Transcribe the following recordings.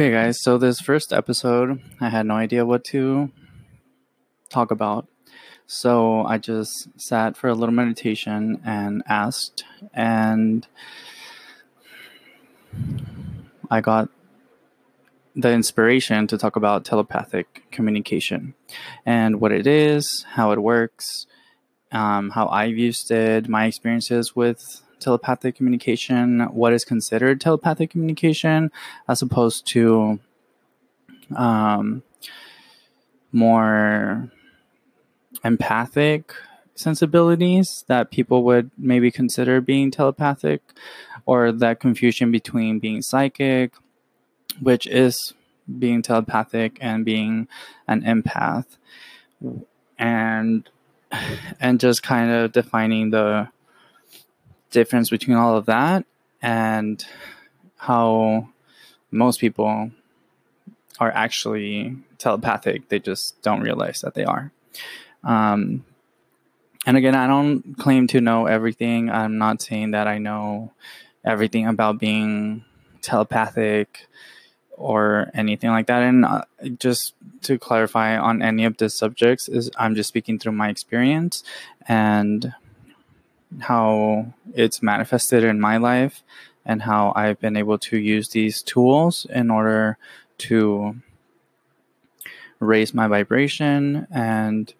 Okay, guys, so this first episode, I had no idea what to talk about. So I just sat for a little meditation and asked, and I got the inspiration to talk about telepathic communication and what it is, how it works, um, how I've used it, my experiences with telepathic communication, what is considered telepathic communication, as opposed to um, more empathic sensibilities that people would maybe consider being telepathic, or that confusion between being psychic, which is being telepathic, and being an empath. And and just kind of defining the difference between all of that and how most people are actually telepathic. They just don't realize that they are. Um, and again, I don't claim to know everything. I'm not saying that I know everything about being telepathic or anything like that. And uh, just to clarify on any of the subjects, is I'm just speaking through my experience and how it's manifested in my life and how I've been able to use these tools in order to raise my vibration and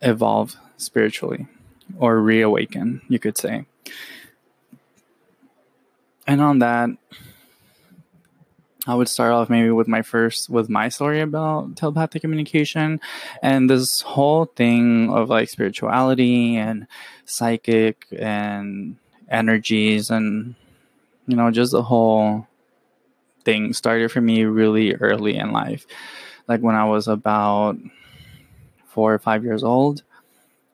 evolve spiritually or reawaken, you could say. And on that, I would start off maybe with my first with my story about telepathic communication and this whole thing of like spirituality and psychic and energies and you know just the whole thing started for me really early in life. Like when I was about 4 or 5 years old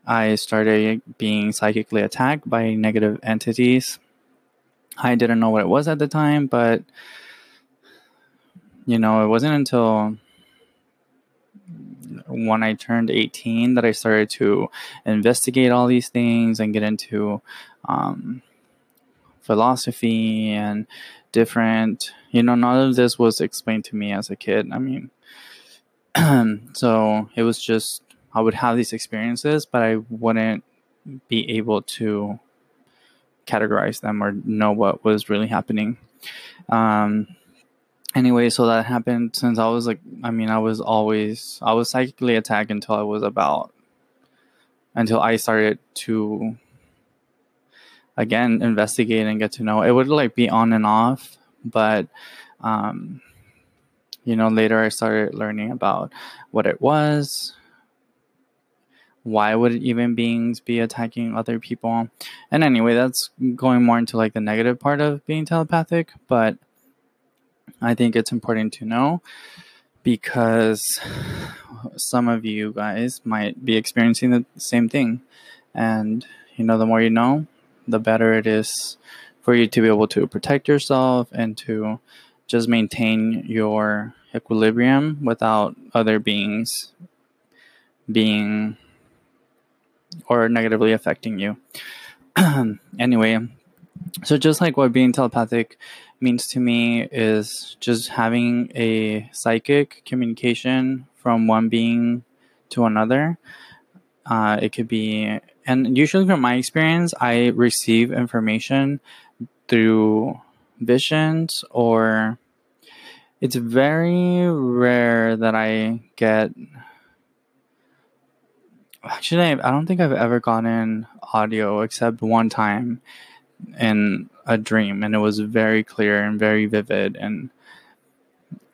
I started being psychically attacked by negative entities. I didn't know what it was at the time but you know, it wasn't until when I turned 18 that I started to investigate all these things and get into um, philosophy and different, you know, none of this was explained to me as a kid. I mean, so it was just, I would have these experiences, but I wouldn't be able to categorize them or know what was really happening. Um, anyway, so that happened since I was like, I mean, I was always, I was psychically attacked until I was about, until I started to, again, investigate and get to know. It would like be on and off, but, um, you know, later I started learning about what it was. Why would even beings be attacking other people? And anyway, that's going more into like the negative part of being telepathic, but I think it's important to know because some of you guys might be experiencing the same thing. And, you know, the more you know, the better it is for you to be able to protect yourself and to just maintain your equilibrium without other beings being or negatively affecting you. anyway, so just like what being telepathic means to me is just having a psychic communication from one being to another. Uh, it could be, and usually from my experience, I receive information through visions or it's very rare that I get. Actually, I don't think I've ever gotten audio except one time in a dream and it was very clear and very vivid and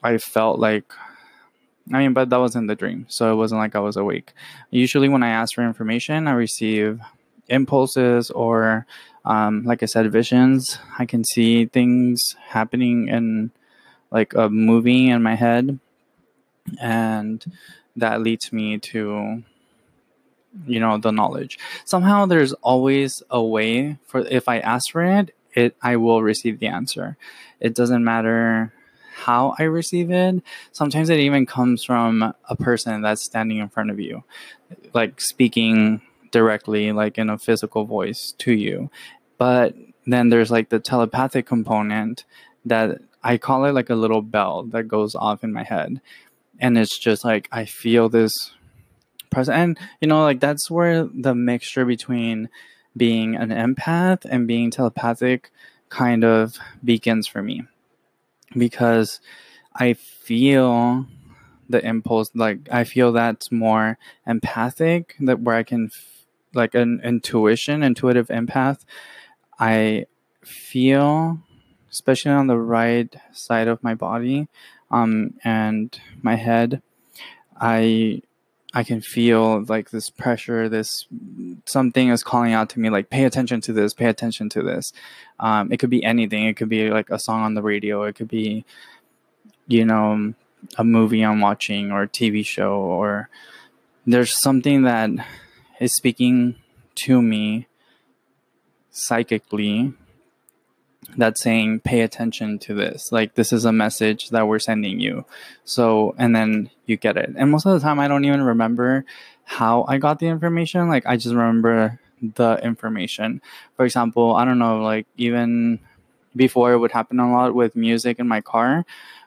I felt like I mean but that wasn't the dream so it wasn't like I was awake. Usually when I ask for information I receive impulses or um, like I said visions. I can see things happening in like a movie in my head and that leads me to you know the knowledge somehow there's always a way for if i ask for it it I will receive the answer. It doesn't matter how I receive it. Sometimes it even comes from a person that's standing in front of you, like speaking directly, like in a physical voice to you. But then there's like the telepathic component that I call it like a little bell that goes off in my head. And it's just like I feel this and you know like that's where the mixture between being an empath and being telepathic kind of begins for me. Because I feel the impulse like I feel that's more empathic that where I can like an intuition intuitive empath I feel especially on the right side of my body um, and my head I I can feel like this pressure, this something is calling out to me, like pay attention to this, pay attention to this. Um, it could be anything. It could be like a song on the radio. It could be, you know, a movie I'm watching or a TV show, or there's something that is speaking to me psychically that's saying pay attention to this. Like this is a message that we're sending you. So and then you get it. And most of the time i don't even remember how i got the information. Like i just remember the information. For example i don't know like even before it would happen a lot with music in my car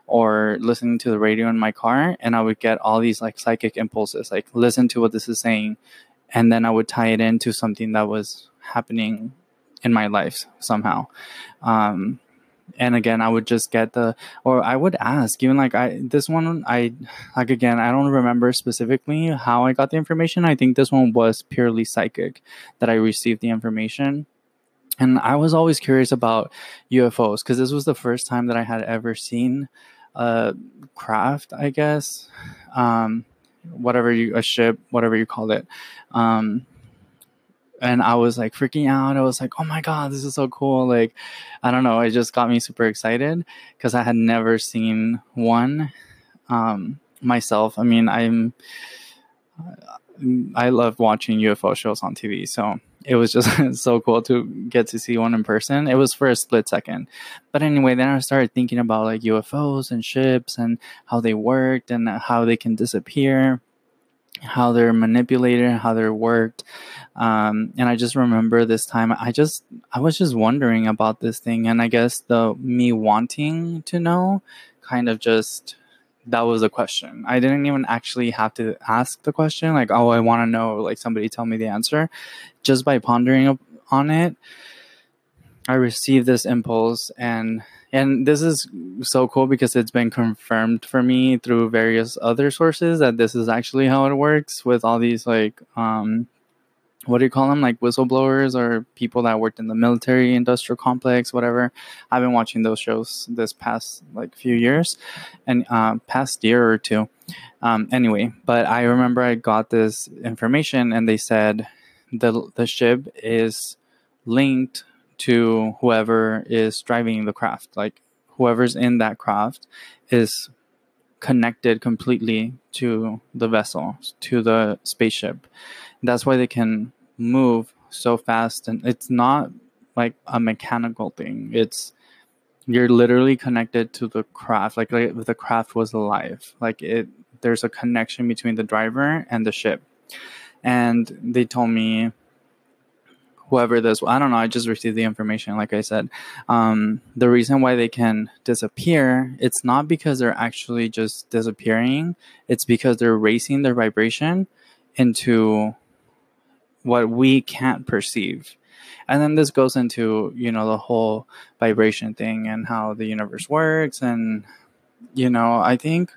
or listening to the radio in my car and i would get all these like psychic impulses like listen to what this is saying and then i would tie it into something that was happening in my life somehow. Um, and again, I would just get the, or I would ask, even like I, this one, I, like again, I don't remember specifically how I got the information. I think this one was purely psychic that I received the information. And I was always curious about UFOs because this was the first time that I had ever seen a craft, I guess, um, whatever you, a ship, whatever you call it. Um, and I was like freaking out. I was like, "Oh my god, this is so cool!" Like, I don't know, it just got me super excited because I had never seen one um, myself. I mean, I'm I love watching UFO shows on TV, so it was just so cool to get to see one in person. It was for a split second, but anyway, then I started thinking about like UFOs and ships and how they worked and how they can disappear how they're manipulated, how they're worked. Um, and I just remember this time, I just, I was just wondering about this thing. And I guess the me wanting to know kind of just, that was a question. I didn't even actually have to ask the question, like, oh, I want to know, like, somebody tell me the answer. Just by pondering on it, I received this impulse and and this is so cool because it's been confirmed for me through various other sources that this is actually how it works with all these like um what do you call them? Like whistleblowers or people that worked in the military industrial complex whatever. I've been watching those shows this past like few years and uh, past year or two. Um, anyway but i remember i got this information and they said the the ship is linked to whoever is driving the craft. Like whoever's in that craft is connected completely to the vessel, to the spaceship. That's why they can move so fast and it's not like a mechanical thing. It's you're literally connected to the craft like, like the craft was alive. Like it there's a connection between the driver and the ship. And they told me whoever this i don't know i just received the information like i said. Um, the reason why they can disappear it's not because they're actually just disappearing it's because they're raising their vibration into what we can't perceive. And then this goes into you know the whole vibration thing and how the universe works and you know i think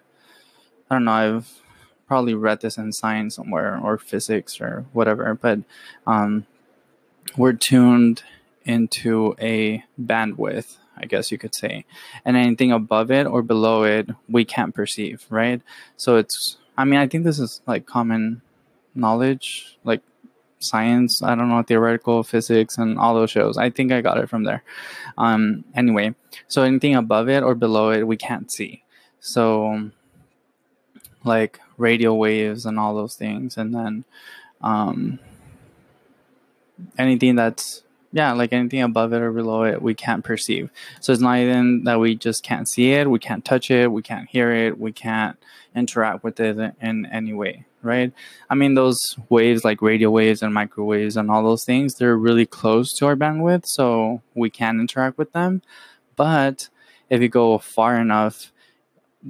i don't know i've probably read this in science somewhere or physics or whatever but um, we're tuned into a bandwidth, I guess you could say. And anything above it or below it, we can't perceive, right? So it's, I mean, I think this is like common knowledge, like science, I don't know, theoretical physics and all those shows. I think I got it from there. Um, anyway, so anything above it or below it, we can't see. So, like radio waves and all those things. And then, um, anything that's yeah, like anything above it or below it, we can't perceive. So it's not even that we just can't see it, we can't touch it, we can't hear it, we can't interact with it in any way, right? I mean, those waves like radio waves and microwaves and all those things, they're really close to our bandwidth, so we can interact with them. But if you go far enough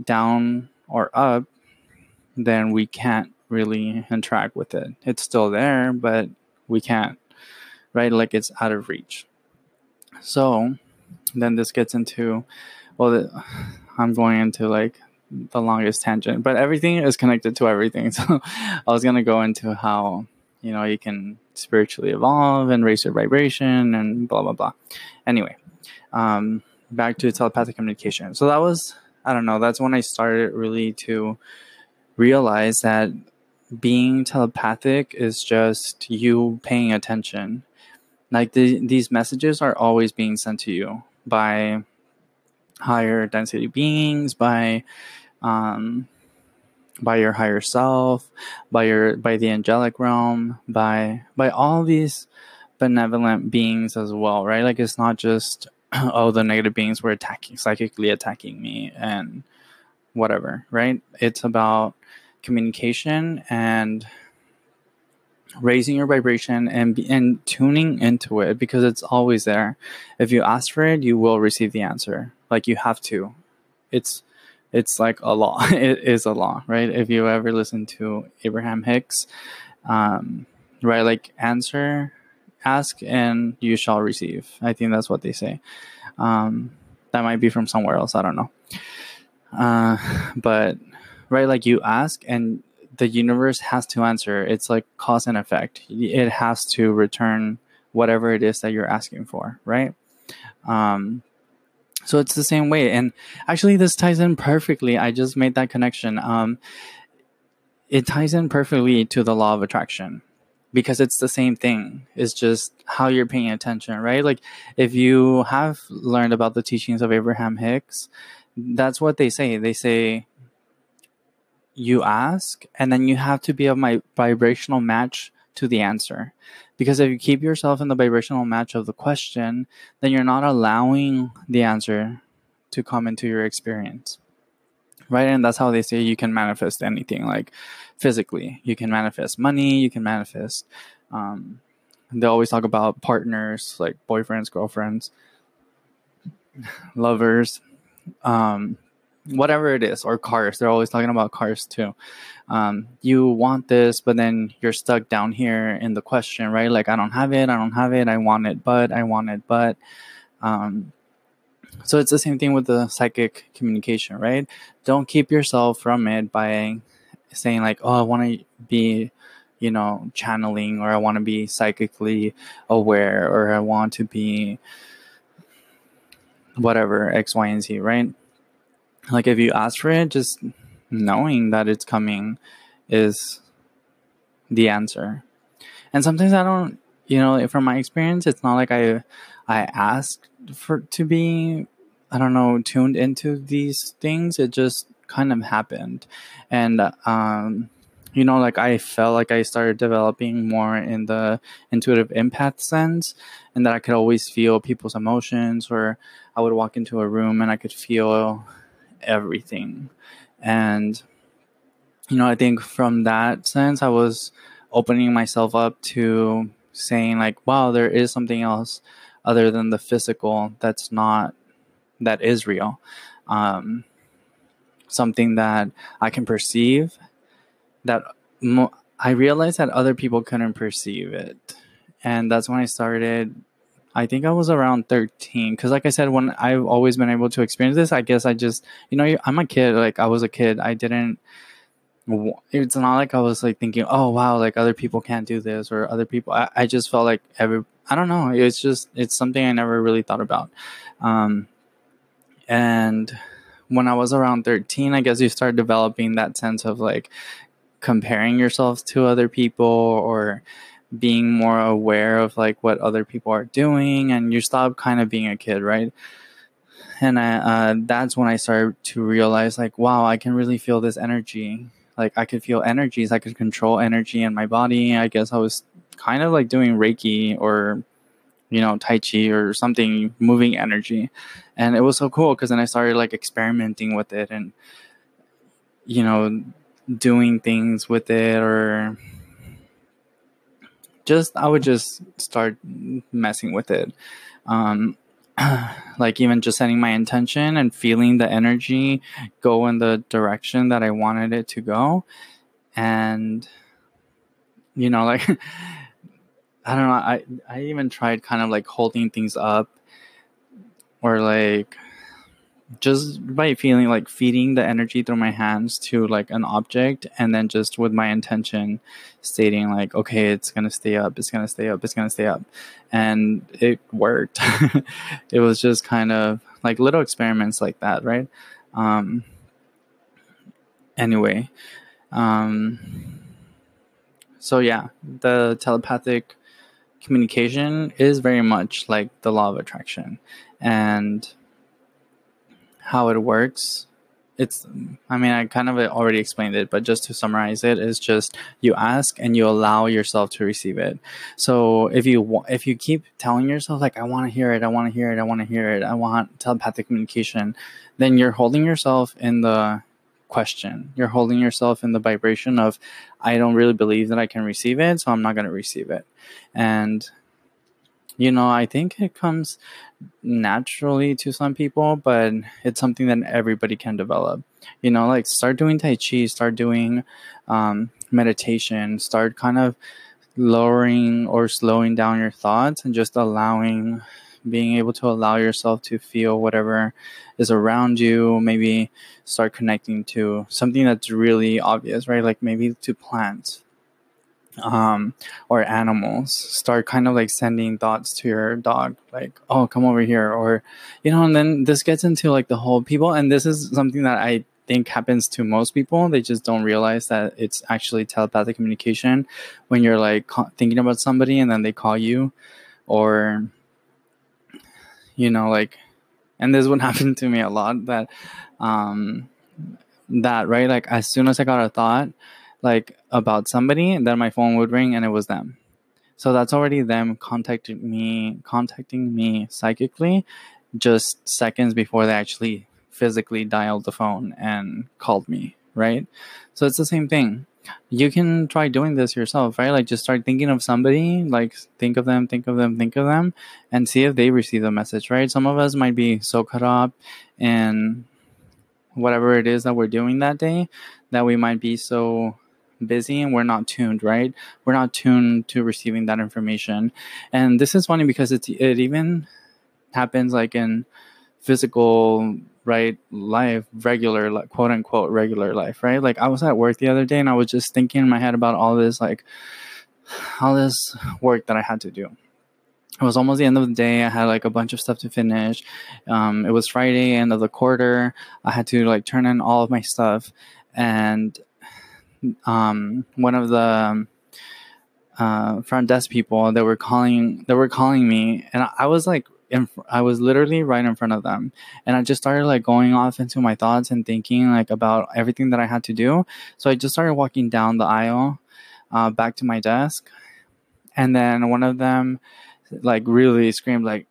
down or up, then we can't really interact with it. It's still there, but we can't, right? Like it's out of reach. So then this gets into, well, the, I'm going into like the longest tangent, but everything is connected to everything. So I was going to go into how, you know, you can spiritually evolve and raise your vibration and blah, blah, blah. Anyway, um, back to telepathic communication. So that was, I don't know, that's when I started really to realize that being telepathic is just you paying attention. Like the, these messages are always being sent to you by higher density beings, by um, by your higher self, by your by the angelic realm, by by all these benevolent beings as well, right? Like it's not just oh the negative beings were attacking psychically attacking me and whatever, right? It's about communication and raising your vibration and and tuning into it because it's always there. If you ask for it, you will receive the answer. Like you have to. It's it's like a law. it is a law, right? If you ever listen to Abraham Hicks, um, right? Like answer, ask, and you shall receive. I think that's what they say. Um, that might be from somewhere else. I don't know. Uh, but right, like you ask, and the universe has to answer. It's like cause and effect. It has to return whatever it is that you're asking for, right? Um, so it's the same way. And actually, this ties in perfectly. I just made that connection. Um, it ties in perfectly to the law of attraction because it's the same thing. It's just how you're paying attention, right? Like if you have learned about the teachings of Abraham Hicks, that's what they say. They say you ask, and then you have to be of my vibrational match to the answer. Because if you keep yourself in the vibrational match of the question, then you're not allowing the answer to come into your experience. Right? And that's how they say you can manifest anything, like physically. You can manifest money, you can manifest. Um, they always talk about partners, like boyfriends, girlfriends, lovers. Um, whatever it is or cars. They're always talking about cars too. Um, you want this but then you're stuck down here in the question right? Like i don't have it i don't have it i want it but i want it but. Um, so it's the same thing with the psychic communication right? Don't keep yourself from it by saying like oh i want to be you know channeling or i want to be psychically aware or i want to be whatever x y and z right like if you ask for it just knowing that it's coming is the answer. And sometimes i don't you know from my experience it's not like i i asked for to be i don't know tuned into these things. It just kind of happened. And um you know like i felt like i started developing more in the intuitive empath sense and that i could always feel people's emotions or i would walk into a room and i could feel everything. And, you know, I think from that sense, I was opening myself up to saying, like, wow, there is something else other than the physical that's not, that is real. Um, something that I can perceive that mo- I realized that other people couldn't perceive it. And that's when I started I think I was around 13 because, like I said, when I've always been able to experience this, I guess I just, you know, I'm a kid. Like I was a kid. I didn't. It's not like I was like thinking, oh wow, like other people can't do this or other people. I, I just felt like every. I don't know. It's just it's something I never really thought about. Um, and when I was around 13, I guess you start developing that sense of like comparing yourself to other people or being more aware of like what other people are doing and you stop kind of being a kid right? And I, uh, that's when i started to realize like wow i can really feel this energy. Like i could feel energies. I could control energy in my body. I guess i was kind of like doing reiki or you know tai chi or something moving energy. And it was so cool because then i started like experimenting with it and you know doing things with it or just I would just start messing with it. Um, like even just setting my intention and feeling the energy go in the direction that I wanted it to go. And, you know, like, I don't know, I, I even tried kind of like holding things up or like just by feeling like feeding the energy through my hands to like an object and then just with my intention stating like okay it's gonna stay up it's gonna stay up it's gonna stay up. And it worked. It was just kind of like little experiments like that right? Um anyway um so yeah the telepathic communication is very much like the law of attraction. And how it works. It's i mean i kind of already explained it but just to summarize it is just you ask and you allow yourself to receive it. So if you if you keep telling yourself like i want to hear it i want to hear it i want to hear it i want telepathic communication then you're holding yourself in the question. You're holding yourself in the vibration of i don't really believe that i can receive it so i'm not going to receive it. And you know, I think it comes naturally to some people, but it's something that everybody can develop. You know, like start doing Tai Chi, start doing um, meditation, start kind of lowering or slowing down your thoughts and just allowing, being able to allow yourself to feel whatever is around you. Maybe start connecting to something that's really obvious, right? Like maybe to plants um, or animals start kind of like sending thoughts to your dog like oh come over here or you know and then this gets into like the whole people and this is something that i think happens to most people. They just don't realize that it's actually telepathic communication when you're like thinking about somebody and then they call you or you know like and this would happen to me a lot that um that right? Like as soon as i got a thought like about somebody, and then my phone would ring and it was them. So that's already them contacting me, contacting me psychically, just seconds before they actually physically dialed the phone and called me, right? So it's the same thing. You can try doing this yourself, right? Like just start thinking of somebody, like think of them, think of them, think of them, and see if they receive the message, right? Some of us might be so caught up in whatever it is that we're doing that day that we might be so busy and we're not tuned, right? We're not tuned to receiving that information. And this is funny because it's, it even happens like in physical right life regular like quote unquote regular life right? Like i was at work the other day and i was just thinking in my head about all this like all this work that i had to do. It was almost the end of the day. I had like a bunch of stuff to finish. Um, it was friday end of the quarter. I had to like turn in all of my stuff. And um, one of the uh, front desk people that were calling that were calling me, and I, I was like, in, I was literally right in front of them, and I just started like going off into my thoughts and thinking like about everything that I had to do. So I just started walking down the aisle, uh, back to my desk, and then one of them like really screamed like,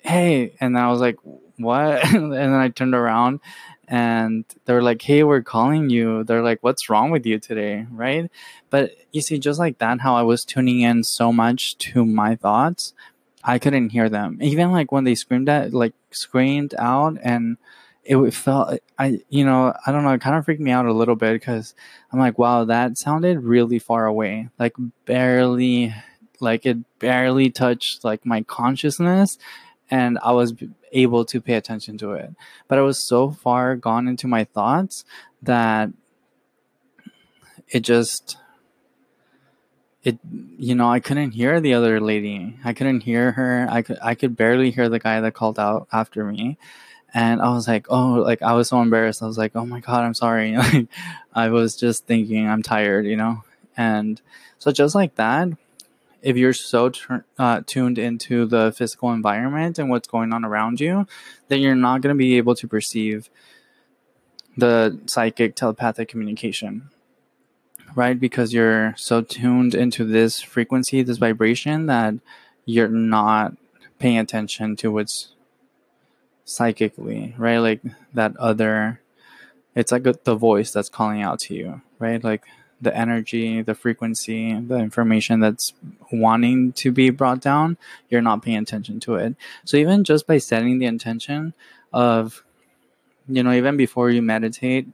"Hey!" And I was like, "What?" and then I turned around and they're like, hey, we're calling you. They're like, what's wrong with you today? Right. But you see, just like that, how I was tuning in so much to my thoughts, I couldn't hear them. Even like when they screamed at, like, screamed out and it felt, I, you know, I don't know, it kind of freaked me out a little bit because I'm like, wow, that sounded really far away. Like, barely, like, it barely touched like my consciousness and I was able to pay attention to it. But I was so far gone into my thoughts that it just it you know I couldn't hear the other lady. I couldn't hear her. I could I could barely hear the guy that called out after me. And I was like, oh, like I was so embarrassed. I was like, oh my god, I'm sorry. Like I was just thinking I'm tired, you know. And so just like that, if you're so uh, tuned into the physical environment and what's going on around you, then you're not going to be able to perceive the psychic telepathic communication, right? Because you're so tuned into this frequency, this vibration, that you're not paying attention to what's psychically, right? Like that other, it's like the voice that's calling out to you, right? Like the energy, the frequency, the information that's wanting to be brought down, you're not paying attention to it. So even just by setting the intention of, you know, even before you meditate,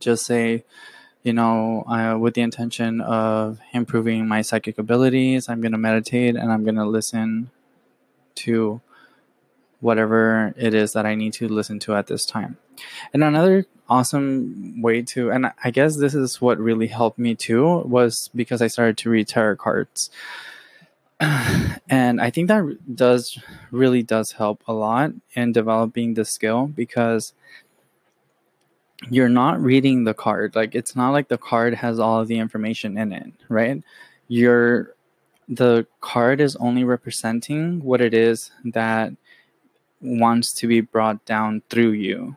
just say, you know, uh, with the intention of improving my psychic abilities, I'm going to meditate and I'm going to listen to whatever it is that I need to listen to at this time. And another awesome way to, and I guess this is what really helped me too, was because I started to read tarot cards. and I think that does really does help a lot in developing the skill because you're not reading the card. Like it's not like the card has all of the information in it, right? You're the card is only representing what it is that wants to be brought down through you.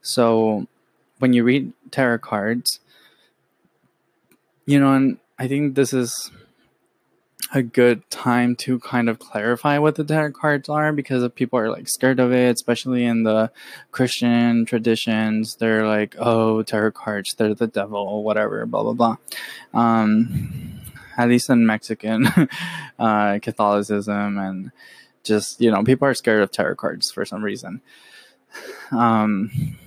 So when you read tarot cards, you know, and I think this is a good time to kind of clarify what the tarot cards are because if people are like scared of it, especially in the Christian traditions. They're like, oh, tarot cards, they're the devil, whatever, blah, blah, blah. Um, at least in Mexican uh, Catholicism and just you know people are scared of tarot cards for some reason. Um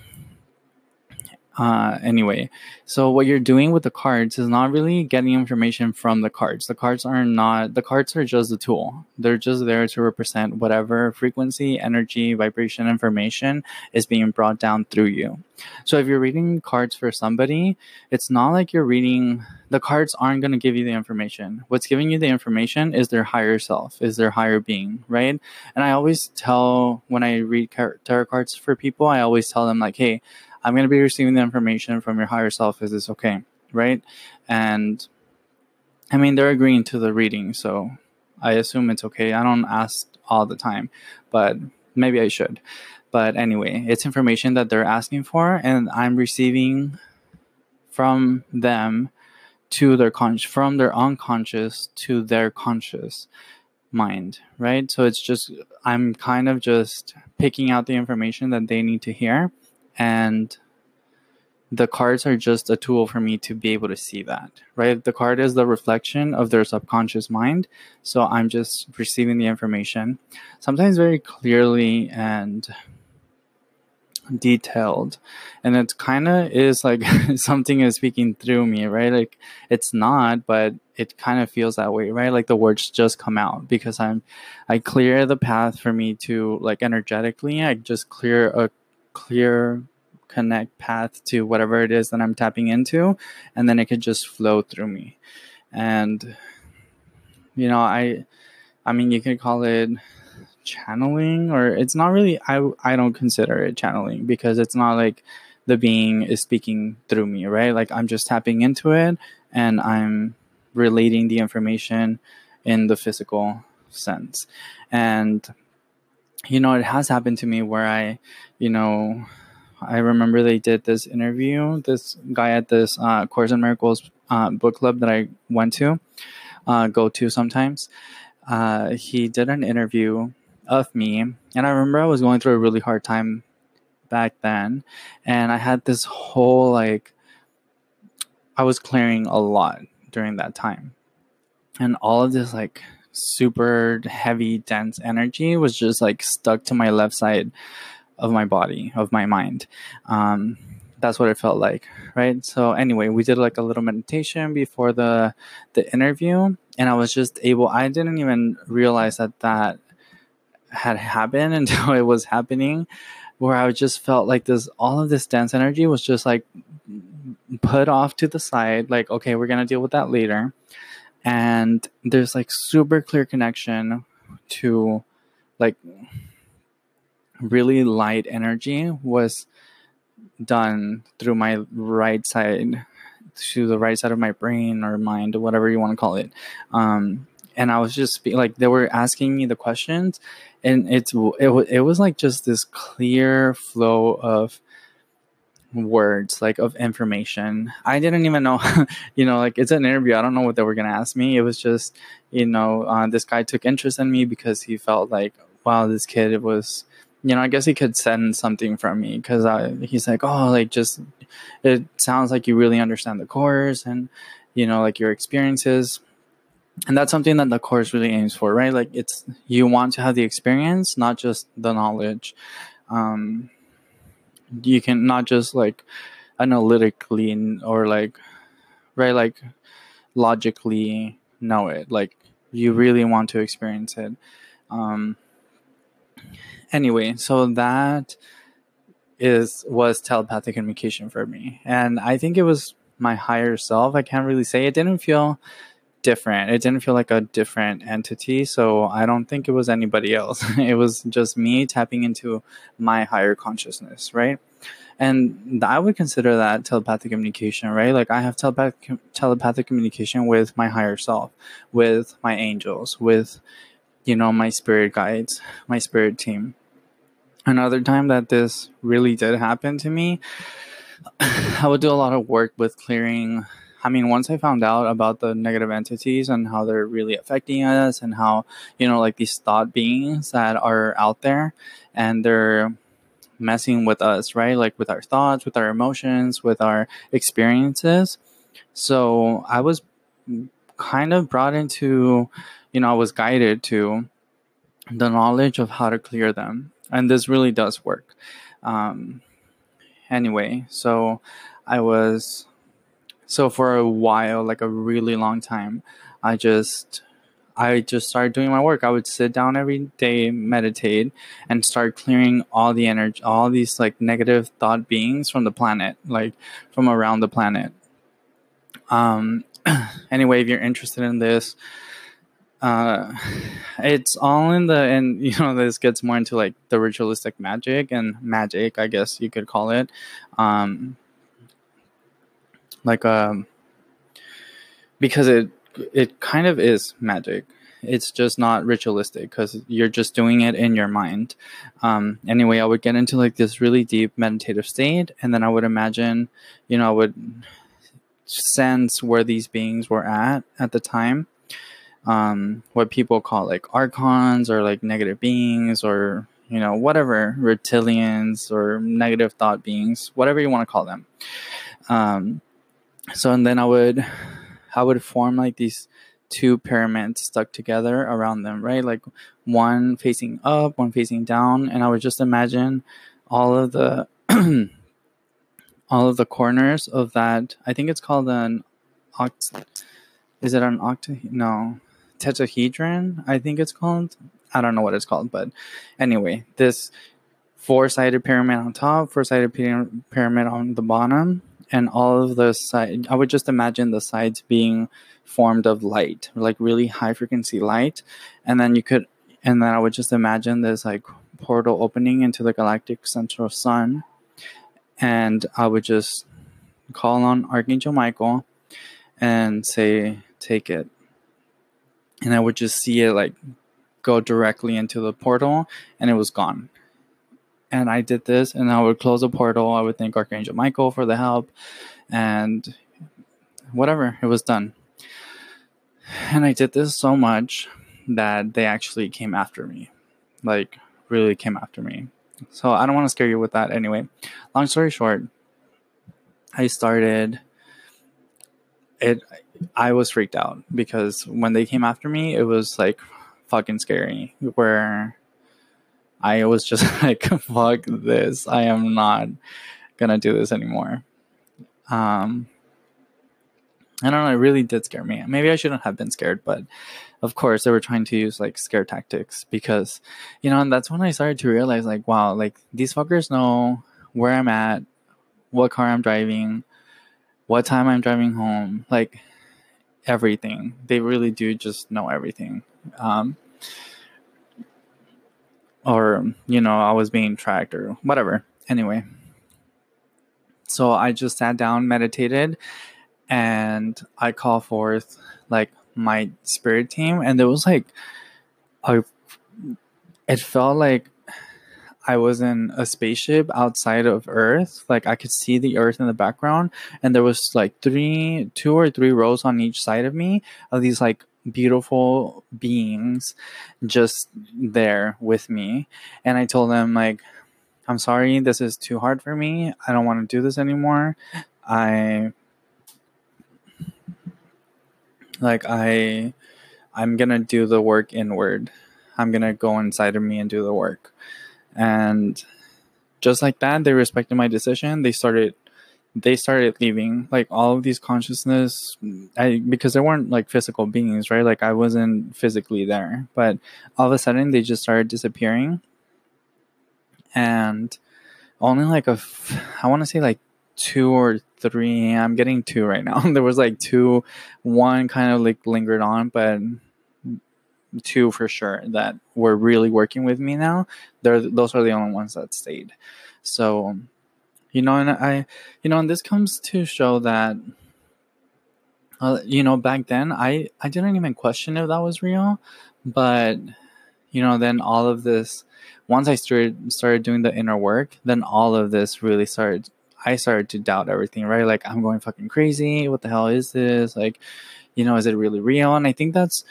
uh, anyway, so what you're doing with the cards is not really getting information from the cards. The cards are not, the cards are just a tool. They're just there to represent whatever frequency, energy, vibration, information is being brought down through you. So if you're reading cards for somebody, it's not like you're reading, the cards aren't going to give you the information. What's giving you the information is their higher self, is their higher being, right? And I always tell, when I read tarot cards for people, I always tell them, like, hey, I'm going to be receiving the information from your higher self. Is this okay? Right? And I mean, they're agreeing to the reading, so I assume it's okay. I don't ask all the time, but maybe I should. But anyway, it's information that they're asking for, and I'm receiving from them to their con- from their unconscious to their conscious mind, right? So it's just I'm kind of just picking out the information that they need to hear and the cards are just a tool for me to be able to see that right? The card is the reflection of their subconscious mind. So i'm just receiving the information sometimes very clearly and detailed. And it kind of is like something is speaking through me right? Like it's not but it kind of feels that way right? Like the words just come out because i'm i clear the path for me to like energetically i just clear a clear connect path to whatever it is that I'm tapping into, and then it could just flow through me. And you know, I I mean you could call it channeling or it's not really I I don't consider it channeling because it's not like the being is speaking through me, right? Like I'm just tapping into it and I'm relating the information in the physical sense. And you know, it has happened to me where I, you know, I remember they did this interview. This guy at this uh, Course in Miracles uh, book club that I went to, uh, go to sometimes. Uh, he did an interview of me, and I remember I was going through a really hard time back then, and I had this whole like, I was clearing a lot during that time, and all of this like super heavy dense energy was just like stuck to my left side of my body of my mind. Um, that's what it felt like right? So anyway we did like a little meditation before the the interview and i was just able i didn't even realize that that had happened until it was happening where i just felt like this all of this dense energy was just like put off to the side like okay we're gonna deal with that later and there's like super clear connection to like really light energy was done through my right side to the right side of my brain or mind or whatever you want to call it. Um, and i was just like they were asking me the questions and it's it, it was like just this clear flow of words like of information i didn't even know you know like it's an interview i don't know what they were going to ask me it was just you know uh, this guy took interest in me because he felt like wow this kid was you know, I guess he could send something from me because he's like, oh, like just it sounds like you really understand the course and you know, like your experiences. And that's something that the course really aims for, right? Like it's you want to have the experience, not just the knowledge. Um, you can not just like analytically or like right like logically know it. Like you really want to experience it. Um anyway so that is was telepathic communication for me. And i think it was my higher self i can't really say. It didn't feel different it didn't feel like a different entity so i don't think it was anybody else it was just me tapping into my higher consciousness right and I would consider that telepathic communication, right? Like I have telepathic telepathic communication with my higher self, with my angels, with you know my spirit guides, my spirit team. Another time that this really did happen to me, I would do a lot of work with clearing. I mean, once I found out about the negative entities and how they're really affecting us, and how you know, like these thought beings that are out there, and they're messing with us, right? Like with our thoughts, with our emotions, with our experiences. So I was kind of brought into, you know, I was guided to the knowledge of how to clear them. And this really does work. Um, anyway, so I was, so for a while, like a really long time, I just I just started doing my work. I would sit down every day, meditate, and start clearing all the energy, all these like negative thought beings from the planet, like from around the planet. Um, anyway, if you're interested in this, uh, it's all in the and you know this gets more into like the ritualistic magic and magic, I guess you could call it. Um, like um, because it it kind of is magic. It's just not ritualistic because you're just doing it in your mind. Um, anyway, I would get into like this really deep meditative state, and then I would imagine, you know, I would sense where these beings were at at the time. Um, what people call like archons or like negative beings or you know whatever reptilians or negative thought beings, whatever you want to call them. Um, so and then I would I would form like these two pyramids stuck together around them, right? Like one facing up, one facing down, and I would just imagine all of the all of the corners of that. I think it's called an oct. Is it an octa? No, tetrahedron. I think it's called. I don't know what it's called, but anyway, this four-sided pyramid on top, four-sided pyramid on the bottom, and all of the side i would just imagine the sides being formed of light like really high frequency light. And then you could and then i would just imagine this like portal opening into the galactic central sun. And i would just call on archangel michael and say take it. And i would just see it like go directly into the portal and it was gone and I did this, and I would close a portal. I would thank Archangel Michael for the help, and whatever, it was done. And I did this so much that they actually came after me, like really came after me. So I don't want to scare you with that anyway. Long story short, I started it I was freaked out because when they came after me, it was like fucking scary where I was just like, fuck this. I am not gonna do this anymore. Um, I don't know. It really did scare me. Maybe I shouldn't have been scared, but of course they were trying to use like scare tactics because, you know, and that's when I started to realize like, wow, like these fuckers know where I'm at, what car I'm driving, what time I'm driving home, like everything. They really do just know everything. Um, or you know i was being tracked or whatever anyway so i just sat down meditated and i call forth like my spirit team and there was like I, it felt like I was in a spaceship outside of Earth. Like I could see the Earth in the background, and there was like three, two or three rows on each side of me of these like beautiful beings just there with me. And I told them, like, I'm sorry, this is too hard for me. I don't want to do this anymore. I like I I'm going to do the work inward. I'm going to go inside of me and do the work. And just like that, they respected my decision. They started they started leaving like all of these consciousness I, because they weren't like physical beings right? Like i wasn't physically there. But all of a sudden they just started disappearing. And only like a i want to say like two or three i'm getting two right now. There was like two one kind of like lingered on but two for sure that were really working with me now. They're those are the only ones that stayed. So you know and i you know and this comes to show that uh, you know back then i i didn't even question if that was real but you know then all of this once i started started doing the inner work then all of this really started i started to doubt everything right? Like i'm going fucking crazy what the hell is this? Like you know is it really real? And i think that's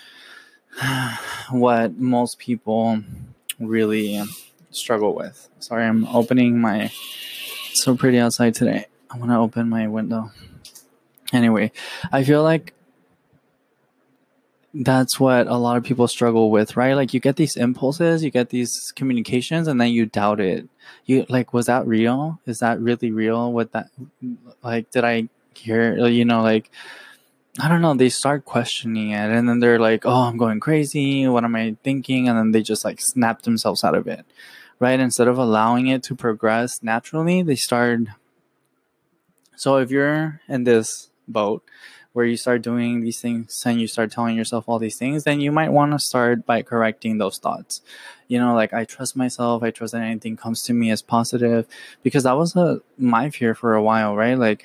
what most people really struggle with. Sorry i'm opening my so pretty outside today. I want to open my window. Anyway, I feel like that's what a lot of people struggle with, right? Like you get these impulses, you get these communications, and then you doubt it. You like, was that real? Is that really real? What that like? Did I hear? You know, like I don't know. They start questioning it, and then they're like, "Oh, I'm going crazy. What am I thinking?" And then they just like snap themselves out of it right? Instead of allowing it to progress naturally, they start. So if you're in this boat where you start doing these things and you start telling yourself all these things, then you might want to start by correcting those thoughts. You know, like I trust myself, I trust that anything comes to me as positive because that was a my fear for a while, right? Like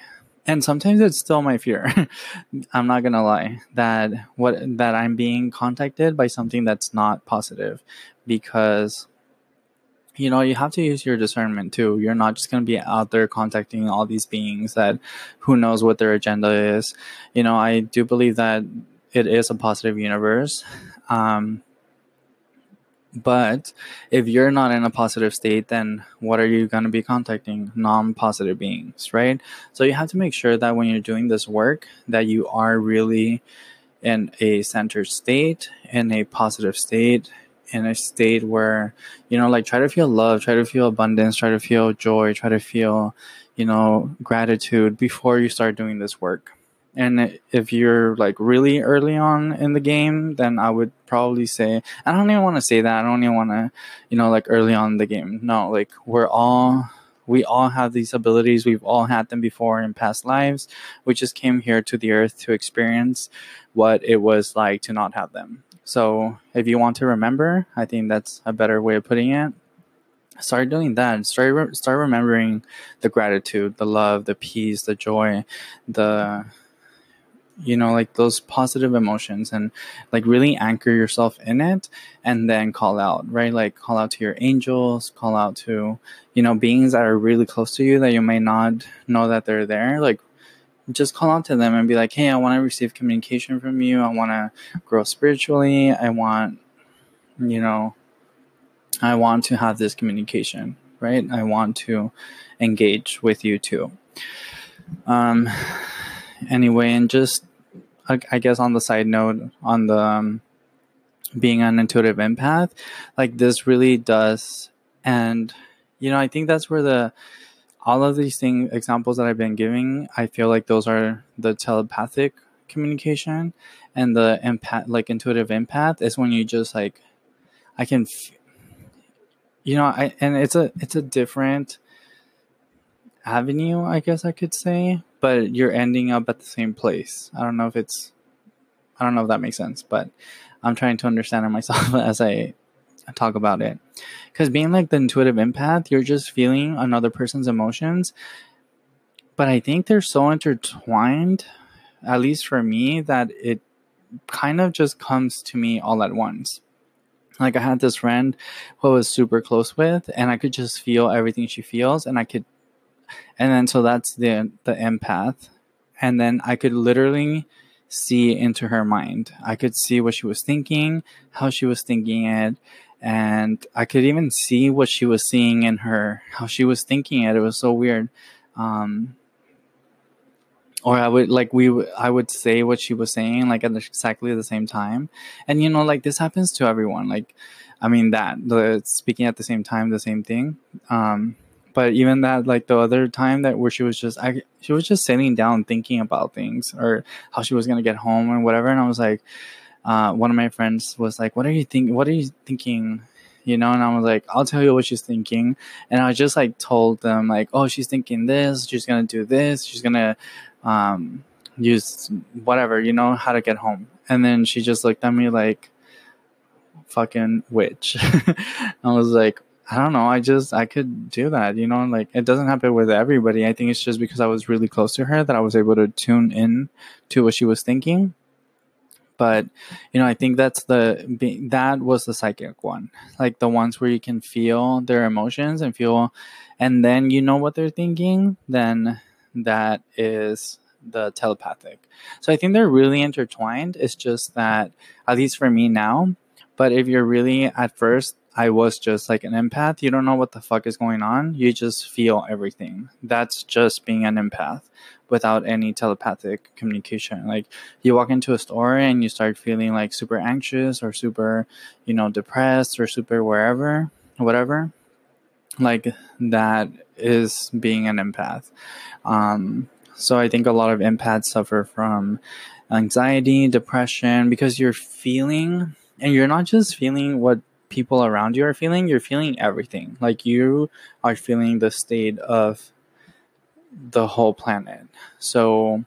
and sometimes it's still my fear. I'm not going to lie that what that I'm being contacted by something that's not positive because you know you have to use your discernment too. You're not just going to be out there contacting all these beings that who knows what their agenda is. You know i do believe that it is a positive universe um, but if you're not in a positive state then what are you going to be contacting? Non-positive beings right? So you have to make sure that when you're doing this work that you are really in a centered state in a positive state in a state where you know like try to feel love try to feel abundance try to feel joy try to feel you know gratitude before you start doing this work. And if you're like really early on in the game then i would probably say i don't even want to say that i don't even want to you know like early on in the game. No like we're all we all have these abilities we've all had them before in past lives. We just came here to the earth to experience what it was like to not have them so if you want to remember, I think that's a better way of putting it. Start doing that. Start re- start remembering the gratitude, the love, the peace, the joy, the you know like those positive emotions and like really anchor yourself in it and then call out right like call out to your angels call out to you know beings that are really close to you that you may not know that they're there like just call out to them and be like, hey, I want to receive communication from you. I want to grow spiritually. I want, you know, I want to have this communication, right? I want to engage with you too. Um, anyway, and just, I, I guess on the side note, on the um, being an intuitive empath, like this really does. And, you know, I think that's where the, all of these thing examples that I've been giving, I feel like those are the telepathic communication, and the empath, like intuitive empath, is when you just like, I can, f- you know, I and it's a it's a different avenue, I guess I could say, but you're ending up at the same place. I don't know if it's, I don't know if that makes sense, but I'm trying to understand it myself as I talk about it. Because being like the intuitive empath, you're just feeling another person's emotions. But I think they're so intertwined, at least for me, that it kind of just comes to me all at once. Like I had this friend who I was super close with, and I could just feel everything she feels, and I could, and then so that's the the empath, and then I could literally see into her mind. I could see what she was thinking, how she was thinking it, and I could even see what she was seeing in her, how she was thinking it. It was so weird. Um, or I would like we w- I would say what she was saying like at exactly the same time, and you know like this happens to everyone. Like, I mean that the speaking at the same time, the same thing. Um, but even that like the other time that where she was just I she was just sitting down thinking about things or how she was gonna get home and whatever, and I was like, uh, one of my friends was like, "What are you thinking? What are you thinking?" you know and i was like i'll tell you what she's thinking and i just like told them like oh she's thinking this she's gonna do this she's gonna um, use whatever, you know, how to get home. And then she just looked at me like, fucking witch. I was like, I don't know. I just, I could do that, you know, like it doesn't happen with everybody. I think it's just because I was really close to her that I was able to tune in to what she was thinking. But, you know, I think that's the, that was the psychic one. Like the ones where you can feel their emotions and feel, and then you know what they're thinking, then that is the telepathic. So I think they're really intertwined. It's just that, at least for me now, but if you're really at first, I was just like an empath. You don't know what the fuck is going on. You just feel everything. That's just being an empath without any telepathic communication. Like you walk into a store and you start feeling like super anxious or super, you know, depressed or super wherever, whatever. Like that is being an empath. Um, so I think a lot of empaths suffer from anxiety, depression, because you're feeling, and you're not just feeling what people around you are feeling, you're feeling everything. Like you are feeling the state of the whole planet. So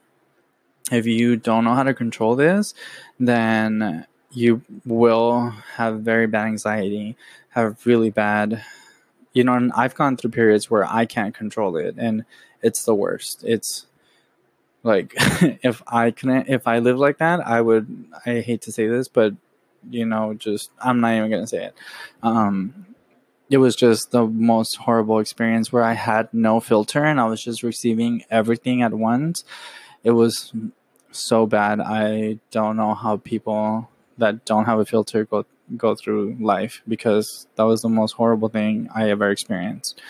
if you don't know how to control this, then you will have very bad anxiety, have really bad you know, and I've gone through periods where I can't control it, and it's the worst. It's like if I can, if I live like that, I would. I hate to say this, but you know, just I'm not even gonna say it. Um, it was just the most horrible experience where I had no filter and I was just receiving everything at once. It was so bad. I don't know how people that don't have a filter go go through life because that was the most horrible thing I ever experienced.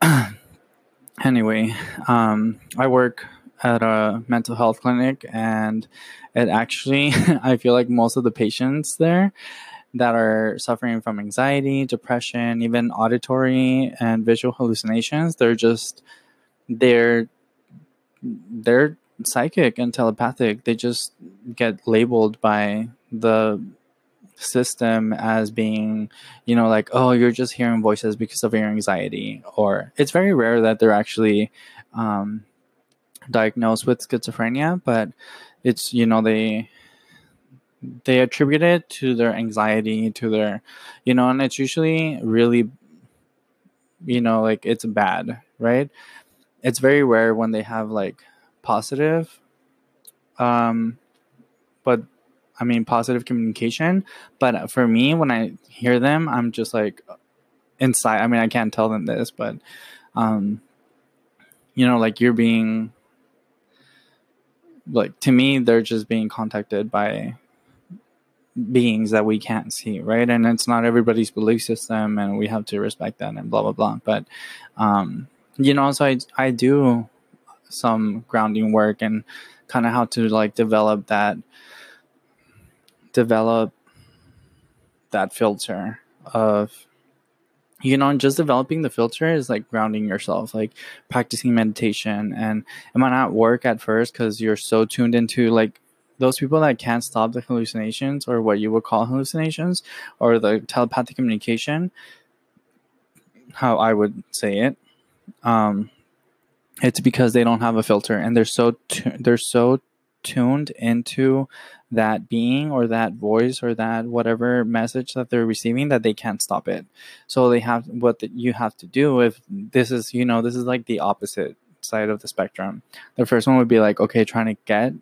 anyway, um, I work at a mental health clinic, and it actually, I feel like most of the patients there that are suffering from anxiety, depression, even auditory and visual hallucinations, they're just, they're, they're psychic and telepathic. They just get labeled by the system as being, you know, like, oh, you're just hearing voices because of your anxiety. Or it's very rare that they're actually um, diagnosed with schizophrenia, but it's, you know, they they attribute it to their anxiety to their you know and it's usually really you know like it's bad right it's very rare when they have like positive um but I mean, positive communication. But for me, when I hear them, I'm just like inside. I mean, I can't tell them this, but, um, you know, like you're being, like, to me, they're just being contacted by beings that we can't see, right? And it's not everybody's belief system, and we have to respect that and blah, blah, blah. But, um, you know, so I, I do some grounding work and kind of how to like develop that develop that filter of you know just developing the filter is like grounding yourself like practicing meditation and it might not work at first because you're so tuned into like those people that can't stop the hallucinations or what you would call hallucinations or the telepathic communication how i would say it um it's because they don't have a filter and they're so tu- they're so tuned into that being or that voice or that whatever message that they're receiving that they can't stop it. So they have what the, you have to do if this is you know this is like the opposite side of the spectrum. The first one would be like okay trying to get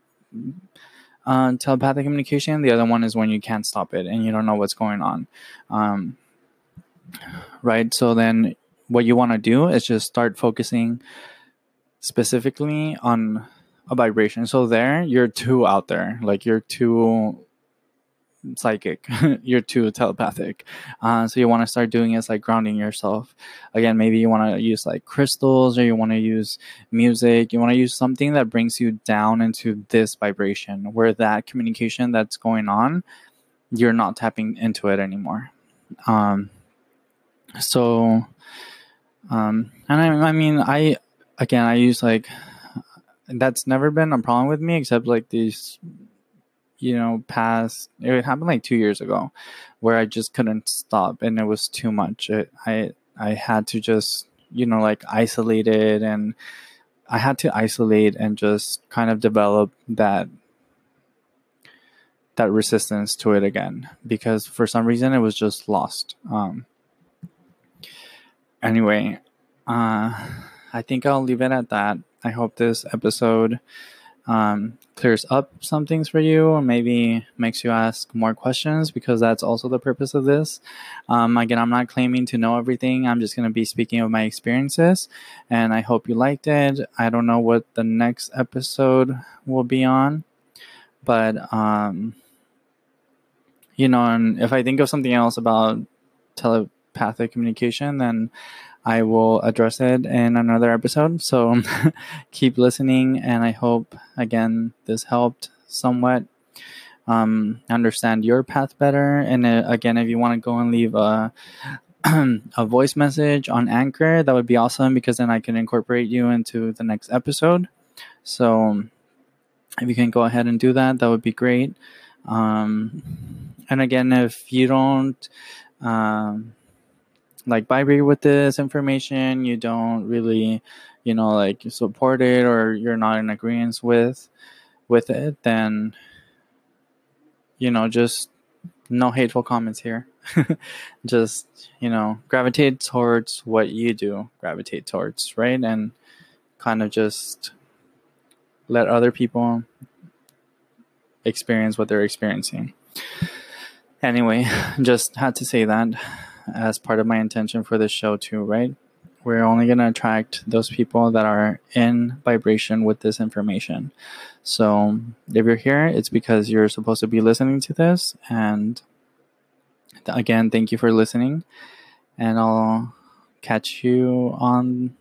uh, telepathic communication the other one is when you can't stop it and you don't know what's going on um, right so then what you want to do is just start focusing specifically on a vibration. So there, you're too out there. Like you're too psychic. you're too telepathic. Uh, so you want to start doing is like grounding yourself. Again, maybe you want to use like crystals or you want to use music. You want to use something that brings you down into this vibration where that communication that's going on, you're not tapping into it anymore. Um, so, um, and I, I mean, I, again, I use like, that's never been a problem with me except like these you know, past it happened like two years ago, where I just couldn't stop and it was too much. It, I I had to just you know like isolate it and I had to isolate and just kind of develop that that resistance to it again because for some reason it was just lost. Um, anyway, uh, I think I'll leave it at that. I hope this episode um, clears up some things for you or maybe makes you ask more questions because that's also the purpose of this. Um, again, I'm not claiming to know everything. I'm just going to be speaking of my experiences and I hope you liked it. I don't know what the next episode will be on, but, um, you know, and if I think of something else about telepathic communication, then I will address it in another episode. So keep listening, and I hope again this helped somewhat um, understand your path better. And uh, again, if you want to go and leave a a voice message on Anchor, that would be awesome because then I can incorporate you into the next episode. So if you can go ahead and do that, that would be great. Um, and again, if you don't um, like vibrate with this information, you don't really, you know, like support it or you're not in agreement with with it, then you know, just no hateful comments here. just, you know, gravitate towards what you do gravitate towards, right? And kind of just let other people experience what they're experiencing. Anyway, just had to say that as part of my intention for this show too, right? We're only going to attract those people that are in vibration with this information. So if you're here, it's because you're supposed to be listening to this. And again, thank you for listening. And I'll catch you on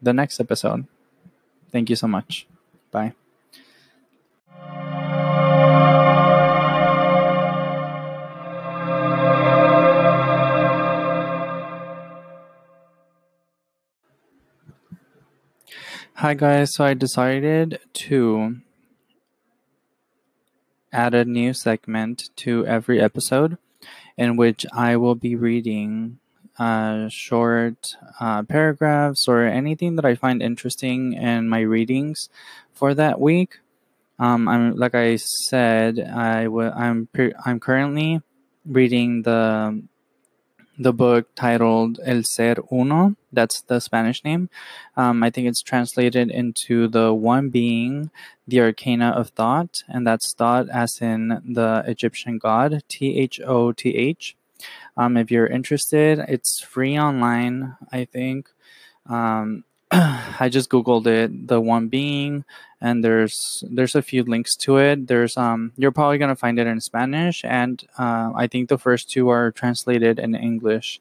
the next episode. Thank you so much. Bye. Hi guys, so I decided to add a new segment to every episode in which I will be reading uh, short uh, paragraphs or anything that I find interesting in my readings for that week. Um, I'm like I said, I w- I'm I'm currently reading the the book titled El Ser Uno. That's the Spanish name. Um, I think it's translated into the one being, the arcana of thought, and that's thought as in the Egyptian god, T H O T H. Um, if you're interested, it's free online, I think. Um, I just googled it, the one being, and there's there's a few links to it. There's um you're probably gonna find it in Spanish, and uh, I think the first two are translated in English.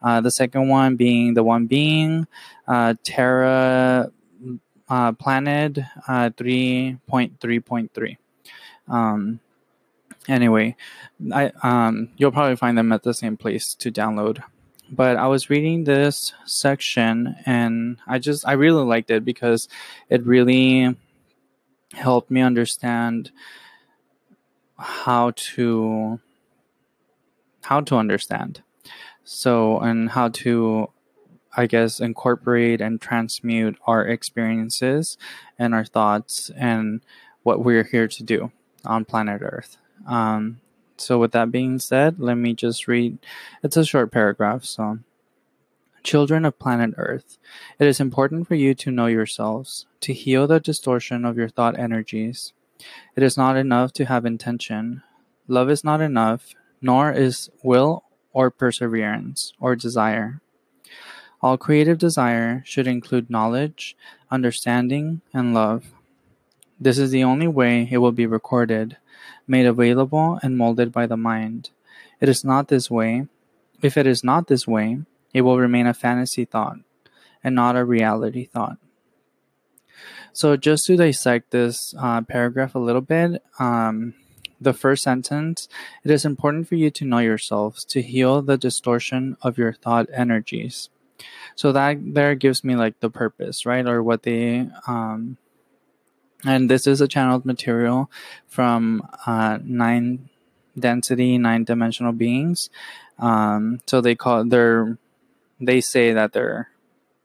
Uh, the second one being the one being, uh, Terra uh, Planet uh, three point three point three. Um, anyway, I um you'll probably find them at the same place to download but I was reading this section and I just I really liked it because it really helped me understand how to how to understand so and how to I guess incorporate and transmute our experiences and our thoughts and what we're here to do on planet Earth. Um, so, with that being said, let me just read. It's a short paragraph. So, Children of planet Earth, it is important for you to know yourselves, to heal the distortion of your thought energies. It is not enough to have intention. Love is not enough, nor is will or perseverance or desire. All creative desire should include knowledge, understanding, and love. This is the only way it will be recorded, made available, and molded by the mind. It is not this way. If it is not this way, it will remain a fantasy thought and not a reality thought. So, just to dissect this uh, paragraph a little bit, um, the first sentence it is important for you to know yourselves to heal the distortion of your thought energies. So, that there gives me like the purpose, right? Or what they, um, and this is a channeled material from uh, nine density, nine dimensional beings. Um, so, they call, they're, they say that they're